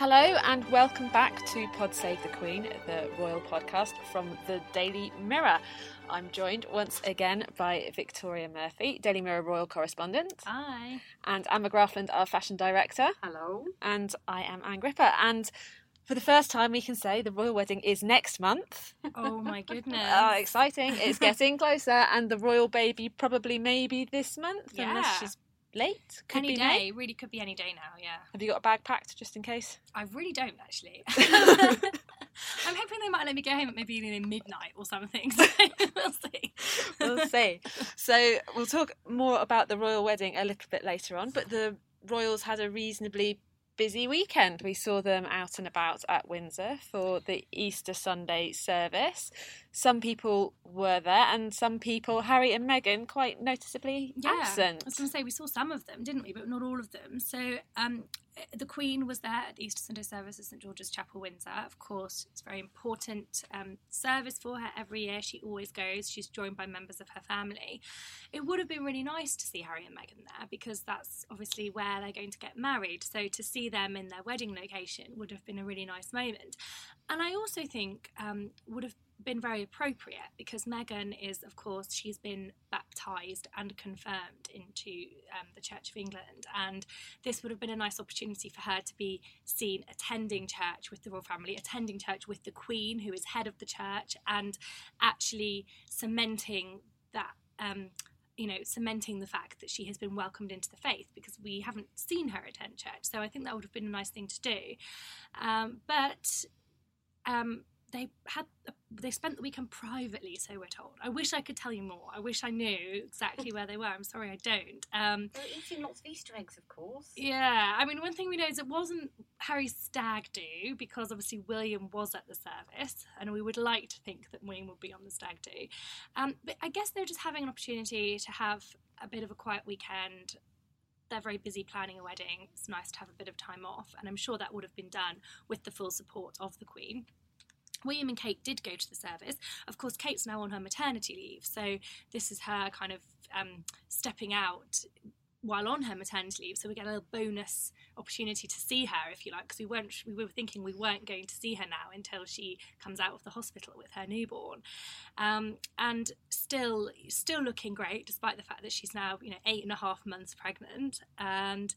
Hello and welcome back to Pod Save the Queen, the royal podcast from the Daily Mirror. I'm joined once again by Victoria Murphy, Daily Mirror royal correspondent. Hi. And Emma Grafland, our fashion director. Hello. And I am Ann Gripper. And for the first time, we can say the royal wedding is next month. Oh my ah, goodness. Oh, exciting. It's getting closer. And the royal baby probably maybe this month, Yeah. unless she's late. Could any be day, May. really could be any day now, yeah. Have you got a bag packed just in case? I really don't actually. I'm hoping they might let me go home at maybe know, midnight or something. So we'll see. we'll see. So we'll talk more about the royal wedding a little bit later on. But the royals had a reasonably busy weekend. We saw them out and about at Windsor for the Easter Sunday service. Some people were there, and some people, Harry and Meghan, quite noticeably Yeah, absent. I was going to say we saw some of them, didn't we? But not all of them. So um, the Queen was there at the Easter Sunday service at St George's Chapel, Windsor. Of course, it's a very important um, service for her every year. She always goes. She's joined by members of her family. It would have been really nice to see Harry and Meghan there because that's obviously where they're going to get married. So to see them in their wedding location would have been a really nice moment. And I also think um, would have been very appropriate because Meghan is, of course, she's been baptised and confirmed into um, the Church of England, and this would have been a nice opportunity for her to be seen attending church with the royal family, attending church with the Queen, who is head of the church, and actually cementing that. Um, you know, cementing the fact that she has been welcomed into the faith because we haven't seen her attend church. So I think that would have been a nice thing to do. Um, but um, they had they spent the weekend privately, so we're told. I wish I could tell you more. I wish I knew exactly where they were. I'm sorry, I don't. Um, They're eating lots of Easter eggs, of course. yeah, I mean, one thing we know is it wasn't Harry's stag do because obviously William was at the service, and we would like to think that William would be on the stag do. Um, but I guess they're just having an opportunity to have a bit of a quiet weekend. They're very busy planning a wedding. It's nice to have a bit of time off, and I'm sure that would have been done with the full support of the Queen. William and Kate did go to the service. Of course, Kate's now on her maternity leave, so this is her kind of um, stepping out while on her maternity leave. So we get a little bonus opportunity to see her, if you like, because we weren't we were thinking we weren't going to see her now until she comes out of the hospital with her newborn, um, and still still looking great despite the fact that she's now you know eight and a half months pregnant and.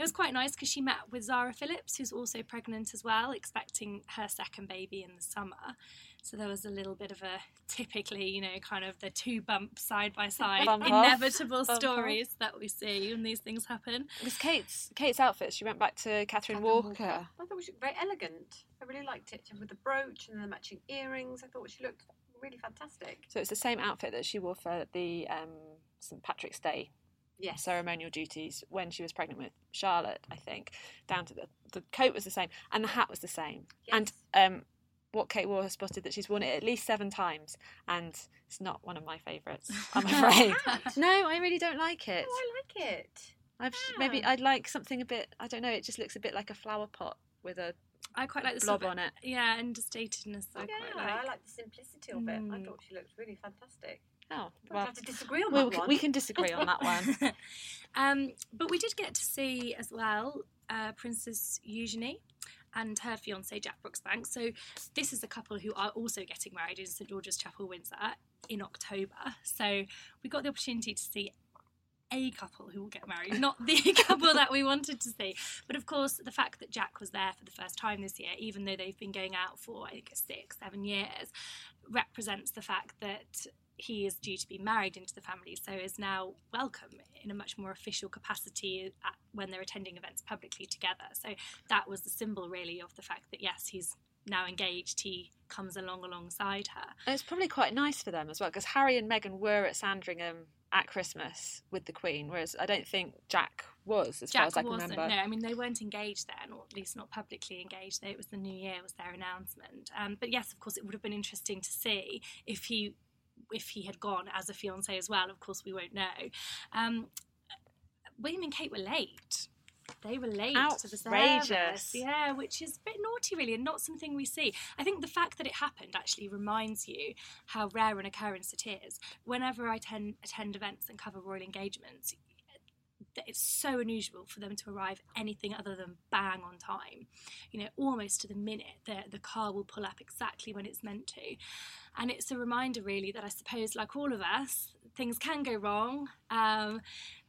It was quite nice because she met with Zara Phillips, who's also pregnant as well, expecting her second baby in the summer. So there was a little bit of a typically, you know, kind of the two bumps side by side, Bump inevitable bump off. stories that we see when these things happen. It was Kate's Kate's outfit. She went back to Catherine, Catherine Walker. I thought she looked very elegant. I really liked it with the brooch and the matching earrings. I thought she looked really fantastic. So it's the same outfit that she wore for the um, St Patrick's Day Yes. ceremonial duties when she was pregnant with Charlotte, I think. Down to the the coat was the same and the hat was the same. And um, what Kate wore has spotted that she's worn it at least seven times, and it's not one of my favourites. I'm afraid. no, I really don't like it. Oh, I like it. I've maybe I'd like something a bit. I don't know. It just looks a bit like a flower pot with a I quite like the blob on it. Yeah, understatedness. I yeah, quite like. I like the simplicity of it. I Mm. thought she looked really fantastic. Oh, We'll have to disagree on we, that one. we can disagree on that one. um, but we did get to see as well uh, Princess Eugenie and her fiance Jack Brooksbank. So this is a couple who are also getting married in St George's Chapel, Windsor, in October. So we got the opportunity to see a couple who will get married, not the couple that we wanted to see. But of course, the fact that Jack was there for the first time this year, even though they've been going out for I think six, seven years, represents the fact that he is due to be married into the family, so is now welcome in a much more official capacity at, when they're attending events publicly together. So that was the symbol, really, of the fact that yes, he's now engaged. He comes along alongside her. And it's probably quite nice for them as well because Harry and Meghan were at Sandringham at Christmas with the Queen, whereas I don't think Jack was, as Jack far as I can wasn't. remember. No, I mean they weren't engaged then, or at least not publicly engaged. It was the New Year was their announcement. Um, but yes, of course, it would have been interesting to see if he if he had gone as a fiance as well. Of course, we won't know. Um, William and Kate were late. They were late to the Outrageous. service, yeah, which is a bit naughty, really, and not something we see. I think the fact that it happened actually reminds you how rare an occurrence it is. Whenever I attend, attend events and cover royal engagements, that it's so unusual for them to arrive anything other than bang on time. You know, almost to the minute, the, the car will pull up exactly when it's meant to. And it's a reminder, really, that I suppose, like all of us, things can go wrong. Um,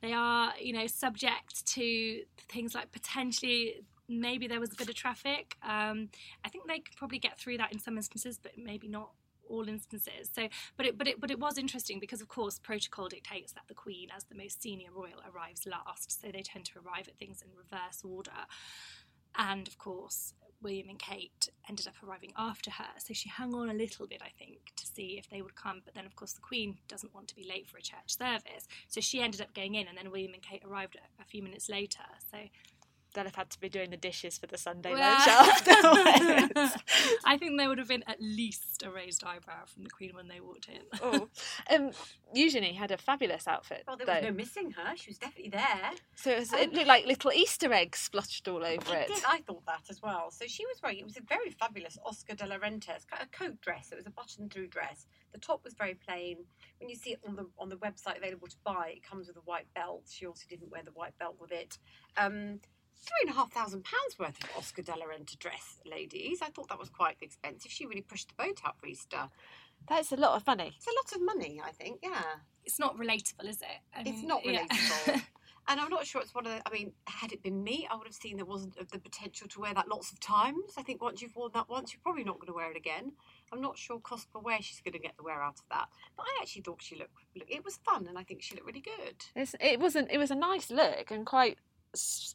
they are, you know, subject to things like potentially. Maybe there was a bit of traffic. Um, I think they could probably get through that in some instances, but maybe not all instances. So, but it, but it, but it was interesting because, of course, protocol dictates that the Queen, as the most senior royal, arrives last. So they tend to arrive at things in reverse order. And of course, William and Kate ended up arriving after her. So she hung on a little bit, I think, to see if they would come. But then, of course, the Queen doesn't want to be late for a church service. So she ended up going in, and then William and Kate arrived a, a few minutes later. So They'll have had to be doing the dishes for the Sunday Well- lunch afterwards. I think there would have been at least a raised eyebrow from the Queen when they walked in. oh. um, Eugenie had a fabulous outfit. Well, there though. was no missing her. She was definitely there. So it, was, it looked like little Easter eggs splotched all over It it. did. I thought that as well. So she was wearing it was a very fabulous Oscar de la Renta, it's kind of a coat dress. It was a button-through dress. The top was very plain. When you see it on the on the website available to buy, it comes with a white belt. She also didn't wear the white belt with it. Um, Three and a half thousand pounds worth of Oscar de la Renta dress, ladies. I thought that was quite expensive. She really pushed the boat up for Easter. That's a lot of money. It's a lot of money, I think. Yeah. It's not relatable, is it? I It's mean, not yeah. relatable. and I'm not sure it's one of the. I mean, had it been me, I would have seen there wasn't the potential to wear that lots of times. I think once you've worn that once, you're probably not going to wear it again. I'm not sure cost per wear she's going to get the wear out of that. But I actually thought she looked. It was fun, and I think she looked really good. It's, it wasn't. It was a nice look and quite s-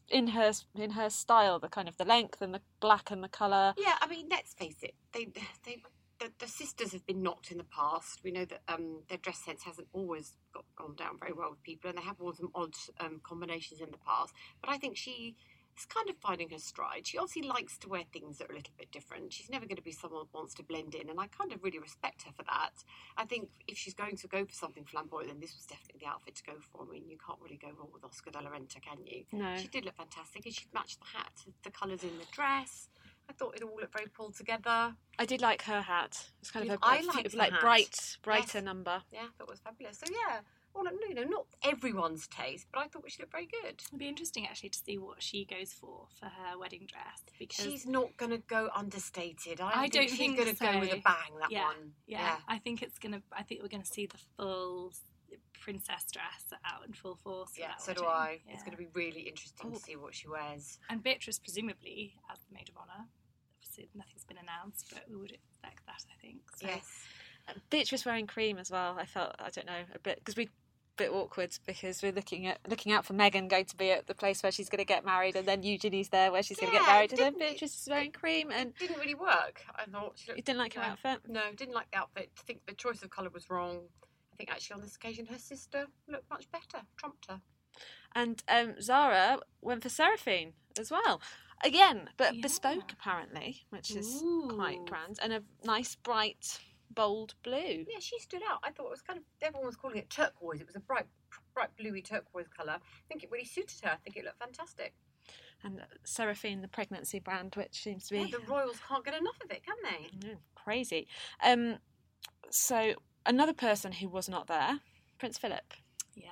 in her in her style. The kind of the length and the black and the colour. Yeah, I mean, let's face it. They they. The, the sisters have been knocked in the past. We know that um, their dress sense hasn't always got, gone down very well with people, and they have worn some odd um, combinations in the past. But I think she is kind of finding her stride. She obviously likes to wear things that are a little bit different. She's never going to be someone who wants to blend in, and I kind of really respect her for that. I think if she's going to go for something flamboyant, then this was definitely the outfit to go for. I mean, you can't really go wrong with Oscar de la Renta, can you? No. She did look fantastic, and she matched the hat, to the colours in the dress. I thought it all looked very pulled together. I did like her hat. It's kind of a, I liked the like hat. bright, brighter Yes. number. Yeah, I thought was fabulous. So yeah, well, you know, not everyone's taste, but I thought she looked very good. It'd be interesting actually to see what she goes for for her wedding dress because She's not going to go understated. I, I think don't she's think she's going to go with a bang. That yeah, one. Yeah, I think it's gonna. I think we're gonna see the full princess dress out in full force. Yeah, that so do wedding. I. It's going to be really interesting Oh. to see what she wears. And Beatrice, presumably, as the maid of honour. Obviously, nothing's been announced, but we would expect that. I think. So. Yes. Beatrice wearing cream as well. I felt I don't know a bit because we bit awkward because we're looking at looking out for Meghan going to be at the place where she's going to get married, and then Eugenie's there where she's going to get married, and then Beatrice is wearing cream. And Didn't really work. I thought she you didn't like her no. outfit. No, didn't like the outfit. I think the choice of colour was wrong. I think actually on this occasion her sister looked much better, trumped her. And um, Zara went for Seraphine as well. Again, but Yeah. bespoke apparently, which is Ooh. quite grand, and a nice bright bold blue. Yeah, she stood out. I thought it was kind of everyone was calling it turquoise. It was a bright, bright bluey turquoise colour. I think it really suited her. I think it looked fantastic. And Seraphine, the pregnancy brand, which seems to be Yeah, the royals can't get enough of it, can they? Mm, crazy. Um, so another person who was not there, Prince Philip. Yeah.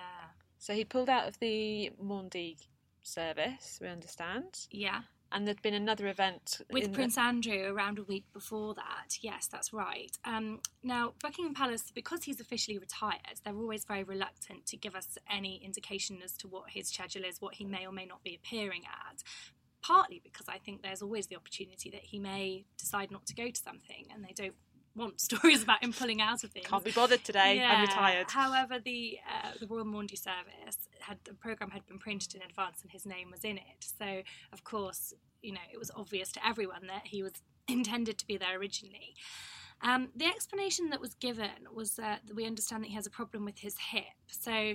So he pulled out of the Maundy service, we understand, Yeah. And there'd been another event with in the- Prince Andrew around a week before that. Yes, that's right. Um, now, Buckingham Palace, because he's officially retired, they're always very reluctant to give us any indication as to what his schedule is, what he may or may not be appearing at. Partly because I think there's always the opportunity that he may decide not to go to something, and they don't want stories about him pulling out of things. Can't be bothered today. I'm retired. However, the uh, the Royal Maundy Service had the program had been printed in advance, and his name was in it. So, of course, you know it was obvious to everyone that he was intended to be there originally. Um, the explanation that was given was that we understand that he has a problem with his hip. So,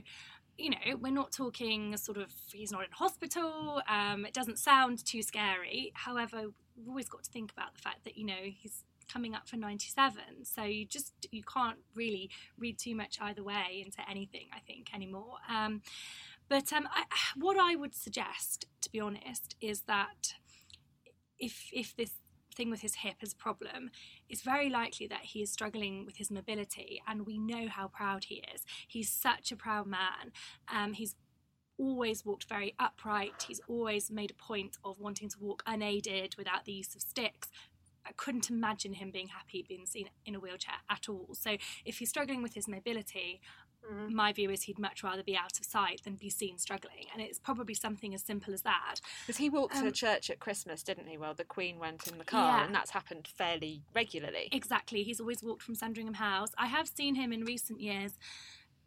you know, we're not talking sort of he's not in hospital. Um, it doesn't sound too scary. However, we've always got to think about the fact that you know he's coming up for 97 so you just you can't really read too much either way into anything i think anymore. Um, but um, I, what i would suggest to be honest is that if if this thing with his hip is a problem it's very likely that he is struggling with his mobility and we know how proud he is. He's such a proud man. Um, he's always walked very upright. He's always made a point of wanting to walk unaided without the use of sticks I couldn't imagine him being happy being seen in a wheelchair at all. So if he's struggling with his mobility, my view is he'd much rather be out of sight than be seen struggling. And it's probably something as simple as that. Because he walked to Um, church at Christmas, didn't he? Well, the Queen went in the car, Yeah. and that's happened fairly regularly. Exactly. He's always walked from Sandringham House. I have seen him in recent years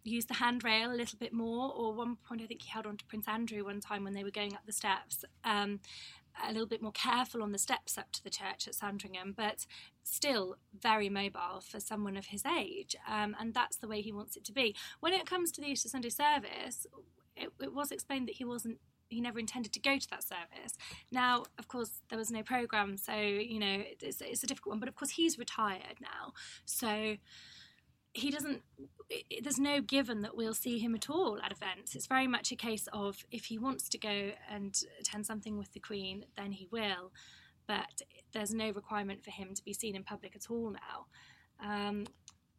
use the handrail a little bit more, or one point I think he held on to Prince Andrew one time when they were going up the steps. Um, a little bit more careful on the steps up to the church at Sandringham, but still very mobile for someone of his age. Um, and that's the way he wants it to be. When it comes to the Easter Sunday service, it, it was explained that he wasn't he never intended to go to that service. Now, of course, there was no program, so you know it's, it's a difficult one. But of course, he's retired now, so he doesn't. there's no given that we'll see him at all at events. It's very much a case of if he wants to go and attend something with the Queen, then he will. But there's no requirement for him to be seen in public at all now. Um,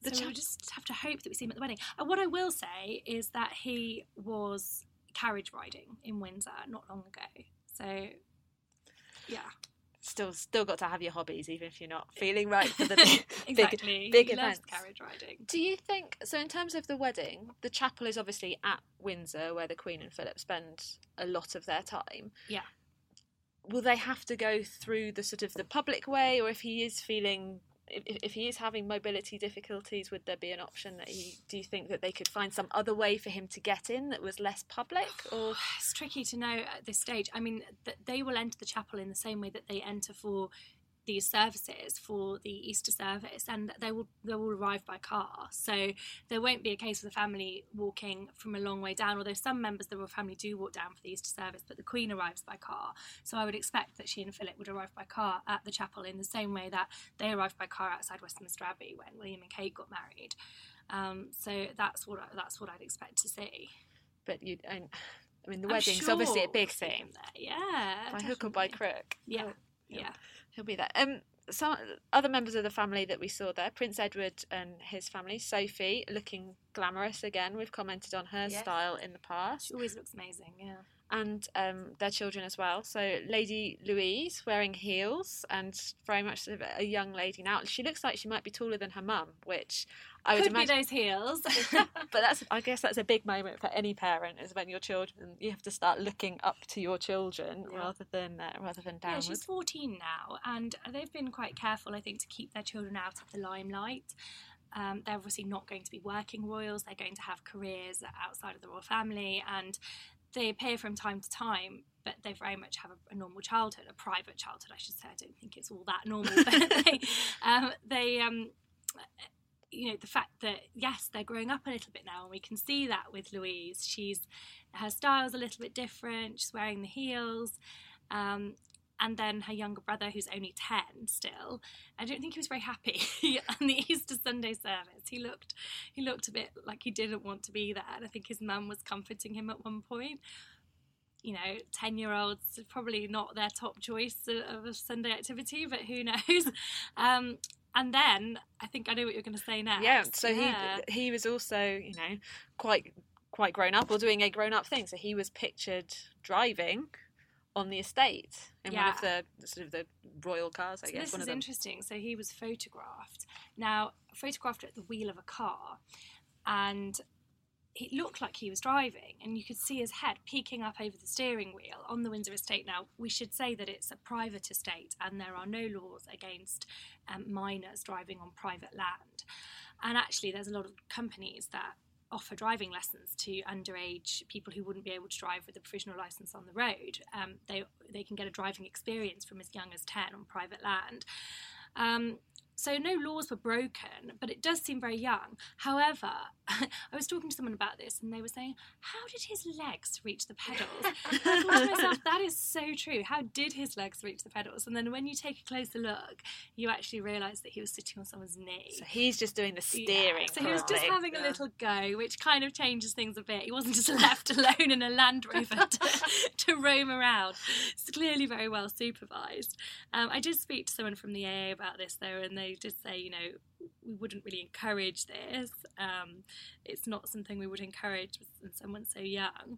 The so cha- we just have to hope that we see him at the wedding. And what I will say is that he was carriage riding in Windsor not long ago. So, yeah, Still, still got to have your hobbies, even if you're not feeling right for the big, exactly. big, big events. carriage riding. Do you think so? In terms of the wedding, the chapel is obviously at Windsor, where the Queen and Philip spend a lot of their time. Yeah. Will they have to go through the sort of the public way, or if he is feeling, if, if he is having mobility difficulties, would there be an option that he? Do you think that they could find some other way for him to get in that was less public, or It's tricky to know at this stage. I mean, th- they will enter the chapel in the same way that they enter for these services for the Easter service, and they will they will arrive by car. So there won't be a case of the family walking from a long way down. Although some members of the royal family do walk down for the Easter service, but the Queen arrives by car. So I would expect that she and Philip would arrive by car at the chapel in the same way that they arrived by car outside Westminster Abbey when William and Kate got married. Um, so that's what I, that's what I'd expect to see. but you? And, I mean, the I'm wedding's sure obviously a big thing. there. Yeah, By hook or by crook. Yeah, He'll- yeah. He'll be there. Um, some other members of the family that we saw there, Prince Edward and his family, Sophie, looking glamorous again. We've commented on her Yes. style in the past, She always looks amazing. Yeah. And um, their children as well. So Lady Louise wearing heels and very much a young lady now. She looks like she might be taller than her mum, which I would Could imagine. be those heels. but that's I guess that's a big moment for any parent is when your children you have to start looking up to your children Yeah. rather than uh, rather than down. yeah, she's 14 now, and they've been quite careful, I think, to keep their children out of the limelight. Um, they're obviously not going to be working royals. They're going to have careers outside of the royal family, and they appear from time to time. But they very much have a, a normal childhood, a private childhood, I should say. I don't think it's all that normal, but they, um, they um, you know the fact that yes they're growing up a little bit now and we can see that with louise she's her style's a little bit different she's wearing the heels um, and then her younger brother who's only 10 still i don't think he was very happy on the easter sunday service he looked he looked a bit like he didn't want to be there and i think his mum was comforting him at one point you know 10 year olds probably not their top choice of a sunday activity but who knows um, and then I think I know what you're going to say next. Yeah, so Yeah. he he was also you know quite quite grown up or doing a grown up thing. So he was pictured driving on the estate in one of the sort of the royal cars. I So guess this one is interesting. So he was photographed. Now, photographed at the wheel of a car, and it looked like he was driving, and you could see his head peeking up over the steering wheel on the Windsor estate. Now, we should say that it's a private estate, and there are no laws against um, minors driving on private land. And actually, there's a lot of companies that offer driving lessons to underage people who wouldn't be able to drive with a provisional license on the road. Um, they they can get a driving experience from as young as ten on private land. Um, so no laws were broken, but it does seem very young. However, I was talking to someone about this, and they were saying, "How did his legs reach the pedals?" And I thought to myself, "That is so true. How did his legs reach the pedals?" And then when you take a closer look, you actually realise that he was sitting on someone's knee. So he's just doing the Yeah, steering. So he was just having a little go, which kind of changes things a bit. He wasn't just left alone in a Land Rover to, to roam around. It's clearly very well supervised. Um, I did speak to someone from the AA about this though, and they did say, you know, we wouldn't really encourage this. Um, it's not something we would encourage with someone so young.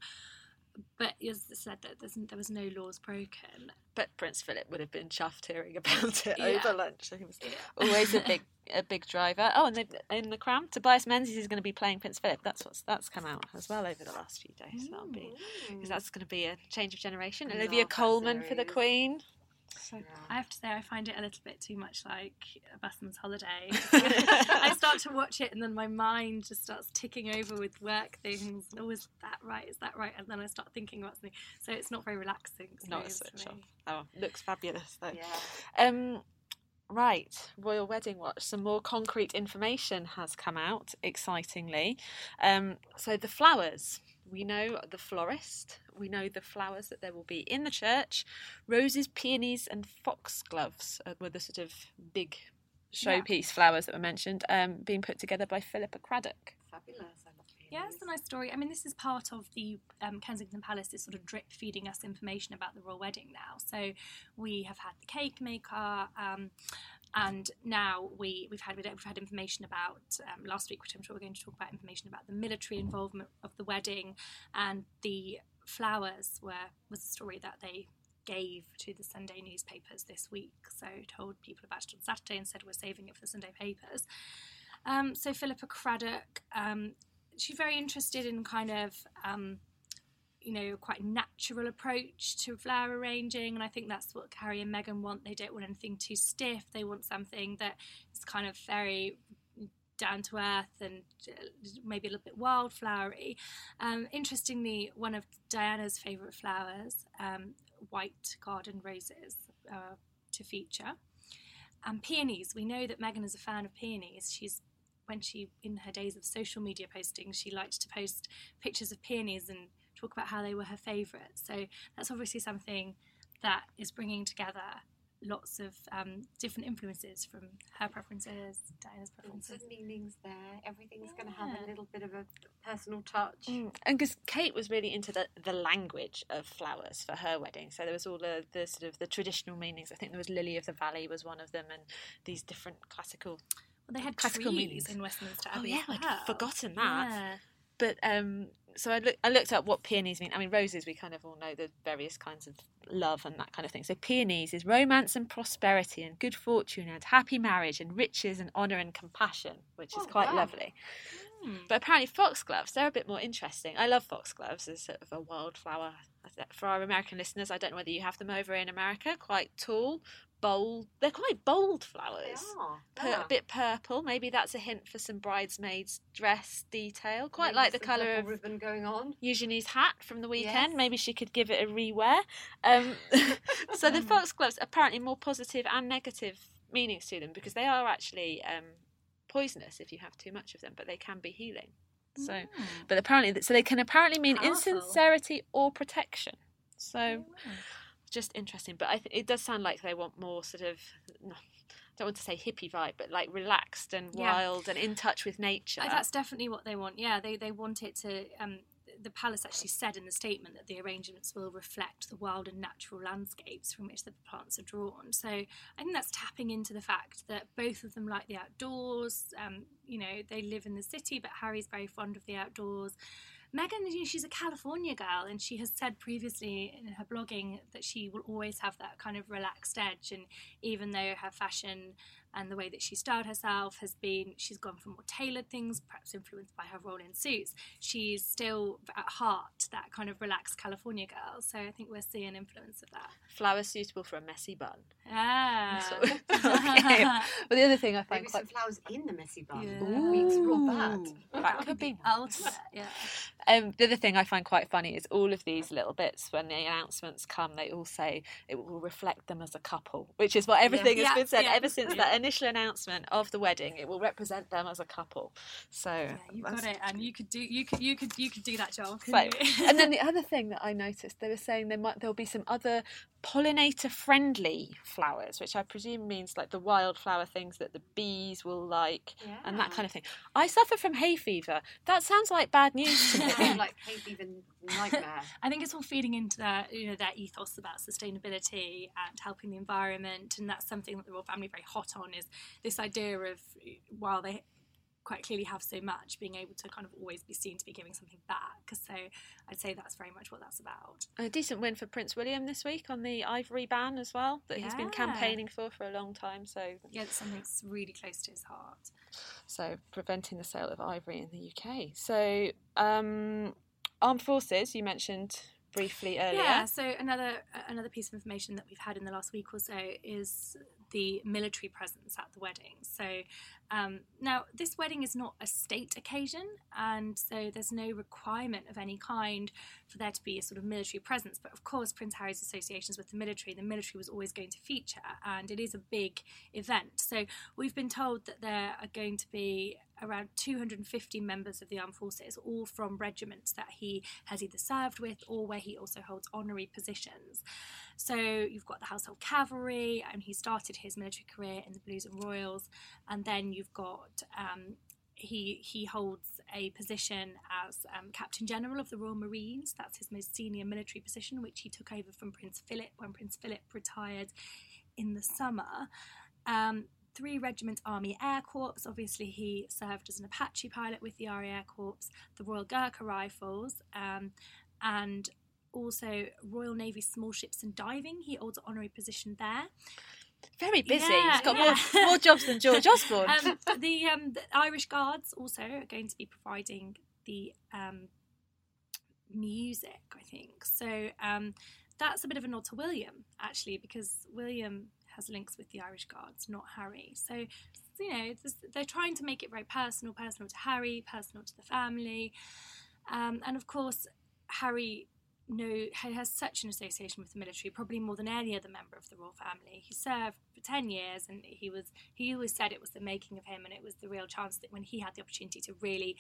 But as I said, that there was no laws broken. But Prince Philip would have been chuffed hearing about it Yeah. over lunch. He was always a big a big driver. Oh, and in the Crown, Tobias Menzies is going to be playing Prince Philip. That's what's that's come out as well over the last few days. That'll be because that's going to be a change of generation. I Olivia Colman for the series. Queen. I have to say, I find it a little bit too much like a busman's holiday. I start to watch it, and then my mind just starts ticking over with work things. Oh, is that right? Is that right? And then I start thinking about something. So it's not very relaxing. Not a series switch off. Oh, looks fabulous though. Yeah. Um, right, Royal Wedding Watch. Some more concrete information has come out, excitingly. Um, so the flowers. We know the florist. We know the flowers that there will be in the church. Roses, peonies, and foxgloves were the sort of big showpiece flowers that were mentioned, um, being put together by Philippa Craddock. Fabulous. Yeah, it's a nice story. I mean, this is part of the um, Kensington Palace is sort of drip feeding us information about the royal wedding now. So we have had the cake maker, um, and now we we've had we've had information about um, last week, which I'm sure we're going to talk about information about the military involvement of the wedding, and the flowers were was a story that they gave to the Sunday newspapers this week. So told people about it on Saturday and said we're saving it for the Sunday papers. Um, so Philippa Craddock, um, she's very interested in kind of um, you know quite natural approach to flower arranging and i think that's what harry and meghan want. They don't want anything too stiff. They want something that is kind of very down to earth and uh, maybe a little bit wildflowery. Um, interestingly one of diana's favourite flowers um, white garden roses uh, to feature. And peonies we know that meghan is a fan of peonies. She's when she in her days of social media posting she liked to post pictures of peonies and talk about how they were her favourites so that's obviously something that is bringing together lots of um, different influences from her preferences diana's Lots preferences of meanings there. Everything's going to have a little bit of a personal touch. And because Kate was really into the, the language of flowers for her wedding, so there was all the, the sort of the traditional meanings. I think there was lily of the valley was one of them, and these different classical. Well, they had Classical trees meanings. in westminster Abbey. Oh abbey yeah, as I'd forgotten that. Yeah. But um, so I look, I looked up what peonies mean. I mean, roses we kind of all know the various kinds of love and that kind of thing. So peonies is romance and prosperity and good fortune and happy marriage and riches and honour and compassion, which is Oh, quite wow. lovely. Hmm. But apparently, foxgloves, they're a bit more interesting. I love foxgloves as sort of a wildflower. For our American listeners, I don't know whether you have them over in America. Quite tall, bold. They're quite bold They flowers. Pur- yeah. A bit purple. Maybe that's a hint for some bridesmaids' dress detail. Quite Maybe like the colour of ribbon going on. Eugenie's hat from the weekend. Yes. Maybe she could give it a rewear. Um, so the foxgloves apparently more positive and negative meanings to them because they are actually um, poisonous if you have too much of them, but they can be healing. So, but apparently, so they can apparently mean Powerful. insincerity or protection. So, Oh, wow. Just interesting. But I th- it does sound like they want more sort of. No, I don't want to say hippie vibe, but like relaxed and Yeah. wild and in touch with nature. Uh, That's definitely what they want. Yeah, they they want it to. Um, the palace actually said in the statement that the arrangements will reflect the wild and natural landscapes from which the plants are drawn. So I think that's tapping into the fact that both of them like the outdoors. Um, you know, they live in the city, but Harry's very fond of the outdoors. Know, she's a California girl, and she has said previously in her blogging that she will always have that kind of relaxed edge. And even though her fashion and the way that she styled herself has been, she's gone for more tailored things, perhaps influenced by her role in Suits. She's still at heart that kind of relaxed California girl. So I think we're seeing influence of that. Flowers suitable for a messy bun. Ah. Sort of- okay. But the other thing I find Maybe quite some flowers in the messy bun. Yeah. We explore that. That could be ultimate. Yeah. Um, the other thing I find quite funny is all of these little bits when the announcements come, they all say it will reflect them as a couple, which is what everything has Yeah, been said yeah. ever since that initial announcement of the wedding. It will represent them as a couple. So Yeah, you got it, and you could do you could you could you could do that job. So, and then the other thing that I noticed, they were saying there might there'll be some other pollinator friendly flowers, which I presume means like the wildflower things that the bees will like and that kind of thing. I suffer from hay fever. That sounds like bad news to me. Sounds like hay fever nightmare. I think it's all feeding into their, you know, their ethos about sustainability and helping the environment, and that's something that the royal family are very hot on. Is this idea of while they quite clearly have so much, being able to kind of always be seen to be giving something back. So I'd say that's very much what that's about. A decent win for Prince William this week on the ivory ban as well, that he's been campaigning for for a long time. So, Yeah, it's something that's really close to his heart. so preventing the sale of ivory in the UK. So, um, armed forces you mentioned briefly earlier. Yeah. So another another piece of information that we've had in the last week or so is the military presence at the wedding. So um, now this wedding is not a state occasion, and so there's no requirement of any kind for there to be a sort of military presence. But of course, Prince Harry's associations with the military, the military was always going to feature, and it is a big event. So we've been told that there are going to be around 250 members of the armed forces, all from regiments that he has either served with or where he also holds honorary positions. So you've got the Household Cavalry, and he started his military career in the Blues and Royals, and then you've got um, he he holds a position as um, Captain General of the Royal Marines. That's his most senior military position, which he took over from Prince Philip when Prince Philip retired in the summer. Um, three regiment Army Air Corps. Obviously, he served as an Apache pilot with the Army Air Corps, the Royal Gurkha Rifles, um, and also Royal Navy Small Ships and Diving. He holds an honorary position there. Very busy. Yeah, He's got yeah. more, more jobs than George Osborne. Um, the, um, the Irish Guards also are going to be providing the um, music, I think. So um, that's a bit of a nod to William, actually, because William has links with the Irish Guards, not Harry. So, you know, they're trying to make it very personal, personal to Harry, personal to the family. Um, and of course, Harry know he has such an association with the military, probably more than any other member of the royal family. He served for ten years, and he was he always said it was the making of him, and it was the real chance that when he had the opportunity to really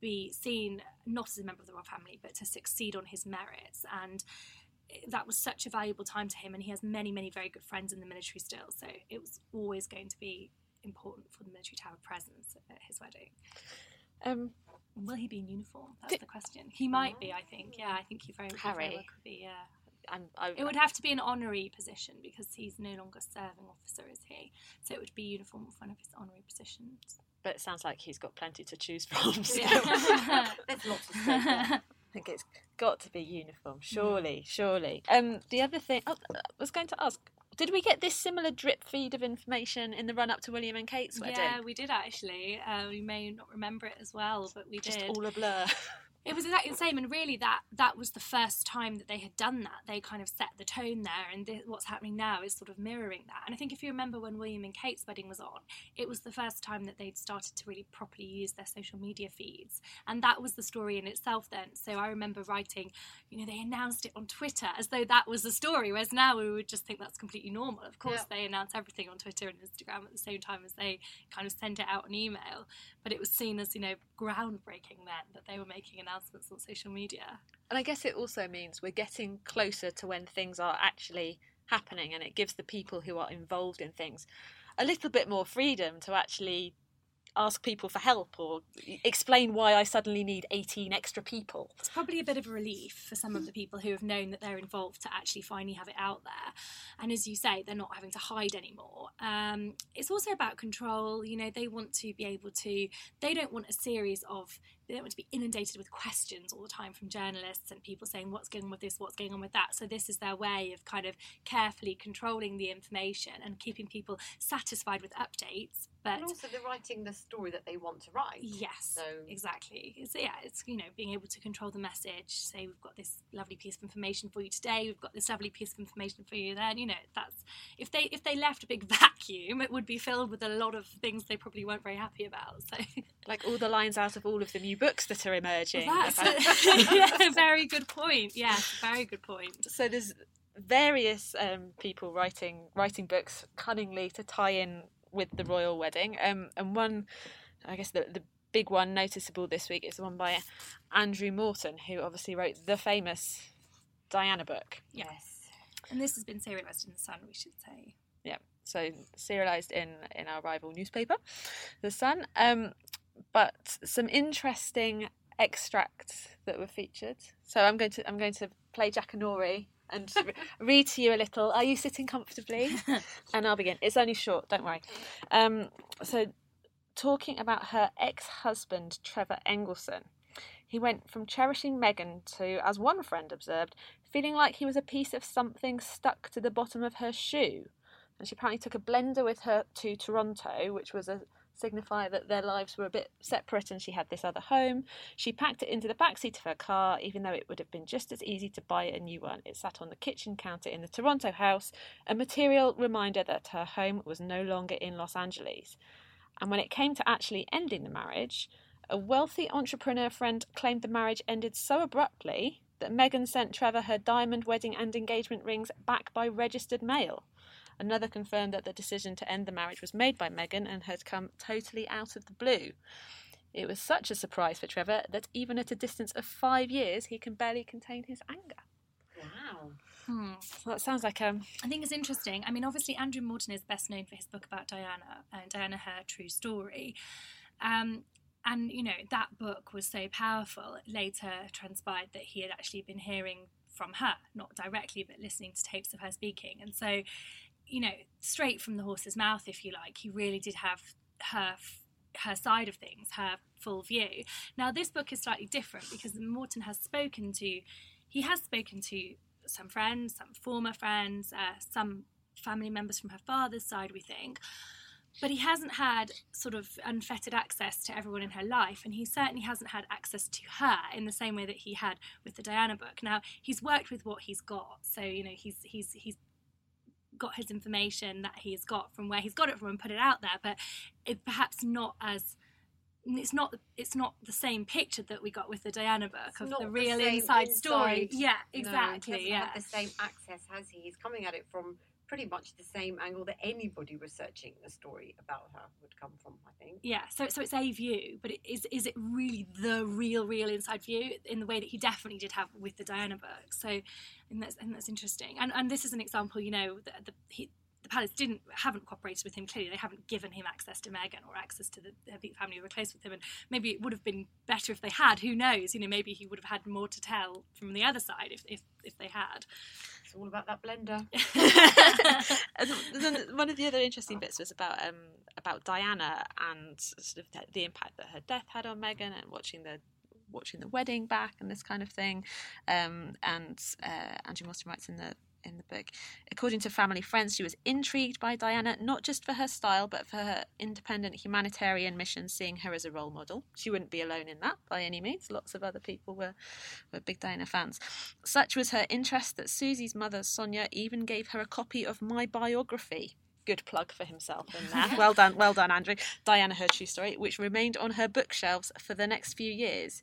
be seen not as a member of the royal family, but to succeed on his merits and. That was such a valuable time to him, and he has many, many very good friends in the military still. So it was always going to be important for the military to have a presence at his wedding. Um, Will he be in uniform? That's Did- the question. He might be, I think. Yeah, I think he very, he very Harry. well could be. Yeah, I'm, I, it would have to be an honorary position because he's no longer serving officer, is he? So it would be uniform with one of his honorary positions. but it sounds like he's got plenty to choose from. So Yeah. There's lots of scope there. I think it's got to be uniform, surely, surely. Um, the other thing oh, I was going to ask: Did we get this similar drip feed of information in the run up to William and Kate's wedding? yeah, we did actually. Uh, we may not remember it as well, but we Just did. all a blur. It was exactly the same, and really that that was the first time that they had done that. They kind of set the tone there, and th- what's happening now is sort of mirroring that. And I think if you remember when William and Kate's wedding was on, it was the first time that they'd started to really properly use their social media feeds, and that was the story in itself. Then, so I remember writing, you know, they announced it on Twitter as though that was the story, whereas now we would just think that's completely normal. Of course, Yeah. they announce everything on Twitter and Instagram at the same time as they kind of send it out on email but it was seen as you know groundbreaking then that they were making announcements on social media. And I guess it also means we're getting closer to when things are actually happening, and it gives the people who are involved in things a little bit more freedom to actually ask people for help or explain why I suddenly need 18 extra people. It's probably a bit of a relief for some of the people who have known that they're involved to actually finally have it out there. And as you say, they're not having to hide anymore. Um, it's also about control. You know, they want to be able to, they don't want a series of they don't want to be inundated with questions all the time from journalists and people saying what's going on with this, what's going on with that. So this is their way of kind of carefully controlling the information and keeping people satisfied with updates. But and also they're writing the story that they want to write. Yes, So exactly. It's, yeah, it's you know being able to control the message. Say we've got this lovely piece of information for you today. We've got this lovely piece of information for you then. You know that's if they if they left a big vacuum, it would be filled with a lot of things they probably weren't very happy about. So Like all the lines out of all of the new books that are emerging. that's about- yeah, very good point. Yes, very good point. so there's various um, people writing writing books cunningly to tie in with the royal wedding. Um, and one, I guess the the big one noticeable this week is the one by Andrew Morton, who obviously wrote the famous Diana book. yes. And this has been serialised in the Sun, we should say. Yeah, so serialized in in our rival newspaper, The Sun. Um, but some interesting extracts that were featured. So I'm going to I'm going to play Jackanory and read to you a little. Are you sitting comfortably? and I'll begin. It's only short. Don't worry. Um, so talking about her ex-husband Trevor Engelson. He went from cherishing Meghan to, as one friend observed, feeling like he was a piece of something stuck to the bottom of her shoe. And she apparently took a blender with her to Toronto, which was a signifier that their lives were a bit separate and she had this other home. She packed it into the back seat of her car, even though it would have been just as easy to buy a new one. It sat on the kitchen counter in the Toronto house, a material reminder that her home was no longer in Los Angeles. And when it came to actually ending the marriage, a wealthy entrepreneur friend claimed the marriage ended so abruptly that Meghan sent Trevor her diamond wedding and engagement rings back by registered mail. Another confirmed that the decision to end the marriage was made by Meghan and had come totally out of the blue. It was such a surprise for Trevor that even at a distance of five years, he can barely contain his anger. Wow. Hmm. Well, that sounds like um, I think it's interesting. I mean, obviously, Andrew Morton is best known for his book about Diana and Diana, her true story. Um, and, you know, that book was so powerful. It later transpired that he had actually been hearing from her, not directly, but listening to tapes of her speaking. And so, you know, straight from the horse's mouth, if you like, he really did have her her side of things, her full view. Now, this book is slightly different because Morton has spoken to, he has spoken to some friends, some former friends, uh, some family members from her father's side, we think. But he hasn't had sort of unfettered access to everyone in her life, and he certainly hasn't had access to her in the same way that he had with the Diana book. Now he's worked with what he's got, so you know he's he's he's got his information that he's got from where he's got it from and put it out there, but it perhaps not as it's not it's not the same picture that we got with the Diana book It's of the the real same inside story. inside. Yeah, No, exactly. he yeah. had the same access, has he? He's coming at it from pretty much the same angle that anybody researching a story about her would come from, I think. Yeah, so so it's a view, but it, is is it really the real real inside view in the way that he definitely did have with the Diana book? So, and that's and that's interesting. And and this is an example, you know, the the, he, the palace didn't haven't cooperated with him. Clearly, they haven't given him access to Meghan or access to the, the family who were close with him. And maybe it would have been better if they had. Who knows? You know, maybe he would have had more to tell from the other side if if, if they had. It's all about that blender. One of the other interesting bits was about um, about Diana and sort of the, the impact that her death had on Meghan and watching the watching the wedding back and this kind of thing. Um, and uh, Andrew Morton writes in the in the book, according to family friends, she was intrigued by Diana not just for her style but for her independent humanitarian mission, seeing her as a role model. She wouldn't be alone in that by any means. Lots of other people were were big Diana fans. Such was her interest that Susie's mother, Sonia, even gave her a copy of my biography. Good plug for himself in there. well done, well done, Andrew. Diana, her true story, which remained on her bookshelves for the next few years.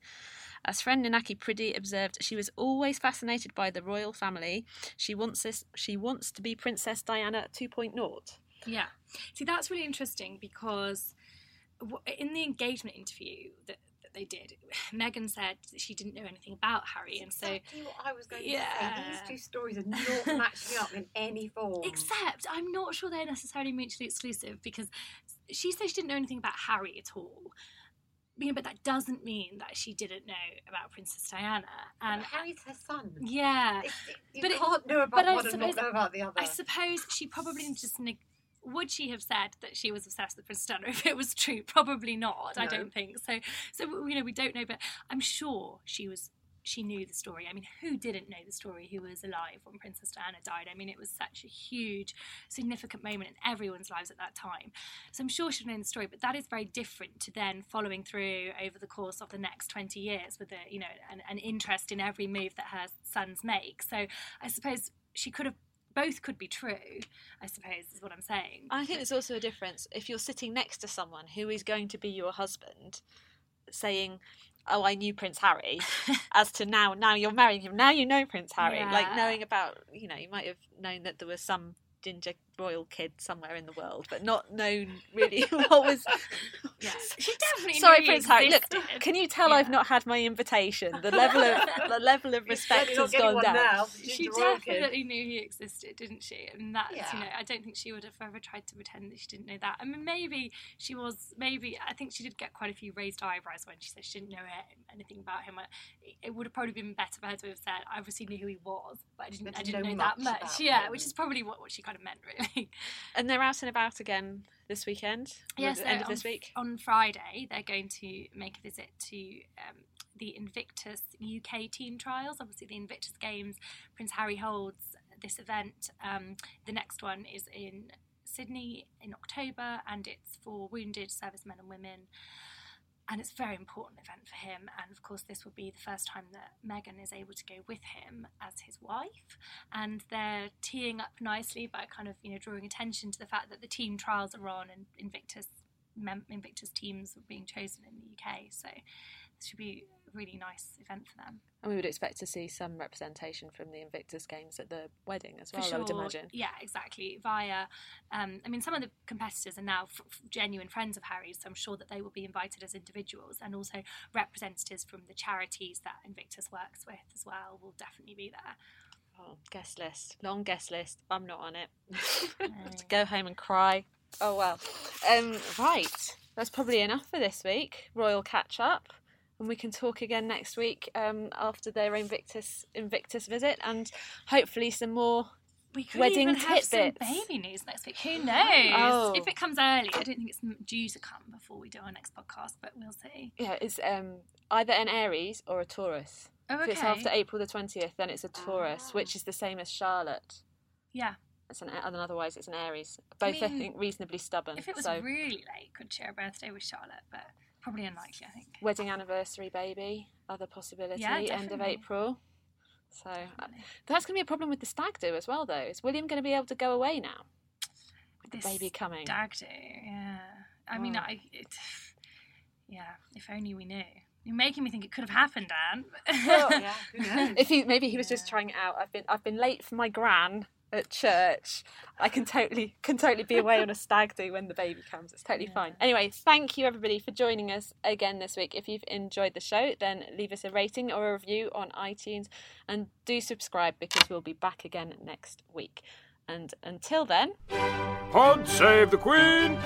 As friend Ninaki Priddy observed, she was always fascinated by the royal family. She wants this. She wants to be Princess Diana 2.0. Yeah. See, that's really interesting because in the engagement interview that, that they did, Meghan said that she didn't know anything about Harry, and so. exactly what I was going to Yeah. say. These two stories are not matching up in any form. Except, I'm not sure they're necessarily mutually exclusive because she says she didn't know anything about Harry at all. You know, but that doesn't mean that she didn't know about Princess Diana. But And Harry's her son. yeah, it- you But can't know about one and not suppose- know about the other. I suppose she probably just neg- would she have said that she was obsessed with Princess Diana if it was true? Probably not. I don't think so. So you know, we don't know, but I'm sure she was. She knew the story. I mean, who didn't know the story? Who was alive when Princess Diana died? I mean, it was such a huge, significant moment in everyone's lives at that time. So I'm sure she'd known the story, but that is very different to then following through over the course of the next 20 years with a, you know, an, an interest in every move that her sons make. So I suppose she could have both could be true. I suppose is what I'm saying. I think there's also a difference if you're sitting next to someone who is going to be your husband, saying, "Oh, I knew Prince Harry," as to now, now you're marrying him. Now you know Prince Harry. Like knowing about, you know, you might have known that there was some ginger royal kid somewhere in the world, but not known really what was. Yeah, she definitely. Sorry, knew he Prince Harry. Look, can you tell I've not had my invitation? The level of the level of respect has gone down. now. She She's a royal kid. definitely knew he existed, didn't she? And that's Yeah. you know, I don't think she would have ever tried to pretend that she didn't know that. I mean, maybe she was. Maybe I think she did get quite a few raised eyebrows when she said she didn't know anything about him. I- It would have probably been better for her to have said, "I obviously knew who he was, but I didn't. But I didn't didn't know know, that much much." Yeah, him. which is probably what, what she kind of meant, really. And they're out and about again this weekend. Yes, so end of this week. on Friday they're going to make a visit to um, the Invictus UK team trials. Obviously, the Invictus Games, Prince Harry holds this event. Um, the next one is in Sydney in October, and it's for wounded servicemen and women. And it's a very important event for him. And of course, this will be the first time that Meghan is able to go with him as his wife. And they're teeing up nicely by kind of, you know, drawing attention to the fact that the team trials are on and Invictus Invictus teams are being chosen in the UK. So this should be really nice event for them. And we would expect to see some representation from the Invictus Games at the wedding as well, sure. I would imagine. Yeah, exactly. Via, um, I mean, some of the competitors are now f- f- genuine friends of Harry's, so I'm sure that they will be invited as individuals, and also representatives from the charities that Invictus works with as well will definitely be there. Oh, guest list. Long guest list. I'm not on it. No. to go home and cry. Oh well. Um, right. That's probably enough for this week. Royal catch up. And we can talk again next week um, after their Invictus Invictus visit, and hopefully some more. We could Wedding even have some baby news next week. Who knows? Oh. If it comes early, I don't think it's due to come before we do our next podcast, but we'll see. Yeah, it's um, either an Aries or a Taurus. Oh, okay. If it's after April the twentieth, then it's a Taurus, which is the same as Charlotte. Yeah. It's an and otherwise it's an Aries. Both I, mean, think reasonably stubborn. If it was so really late, could share a birthday with Charlotte, but probably unlikely, I think. wedding anniversary baby, other possibility, Yeah, end of. April. So uh, Definitely. that's going to be a problem with the stag do as well, though. Is William going to be able to go away now with the baby coming? Stag do, yeah. I mean, Oh. I. It, yeah, if only we knew. You're making me think it could have happened, Ann. yeah. If he maybe he was just trying it out. I've been I've been late for my gran at church. I can totally can totally be away on a stag do when the baby comes. It's totally fine. Anyway, thank you everybody for joining us again this week. If you've enjoyed the show, then leave us a rating or a review on iTunes and do subscribe because we'll be back again next week. And until then, Pod save the Queen!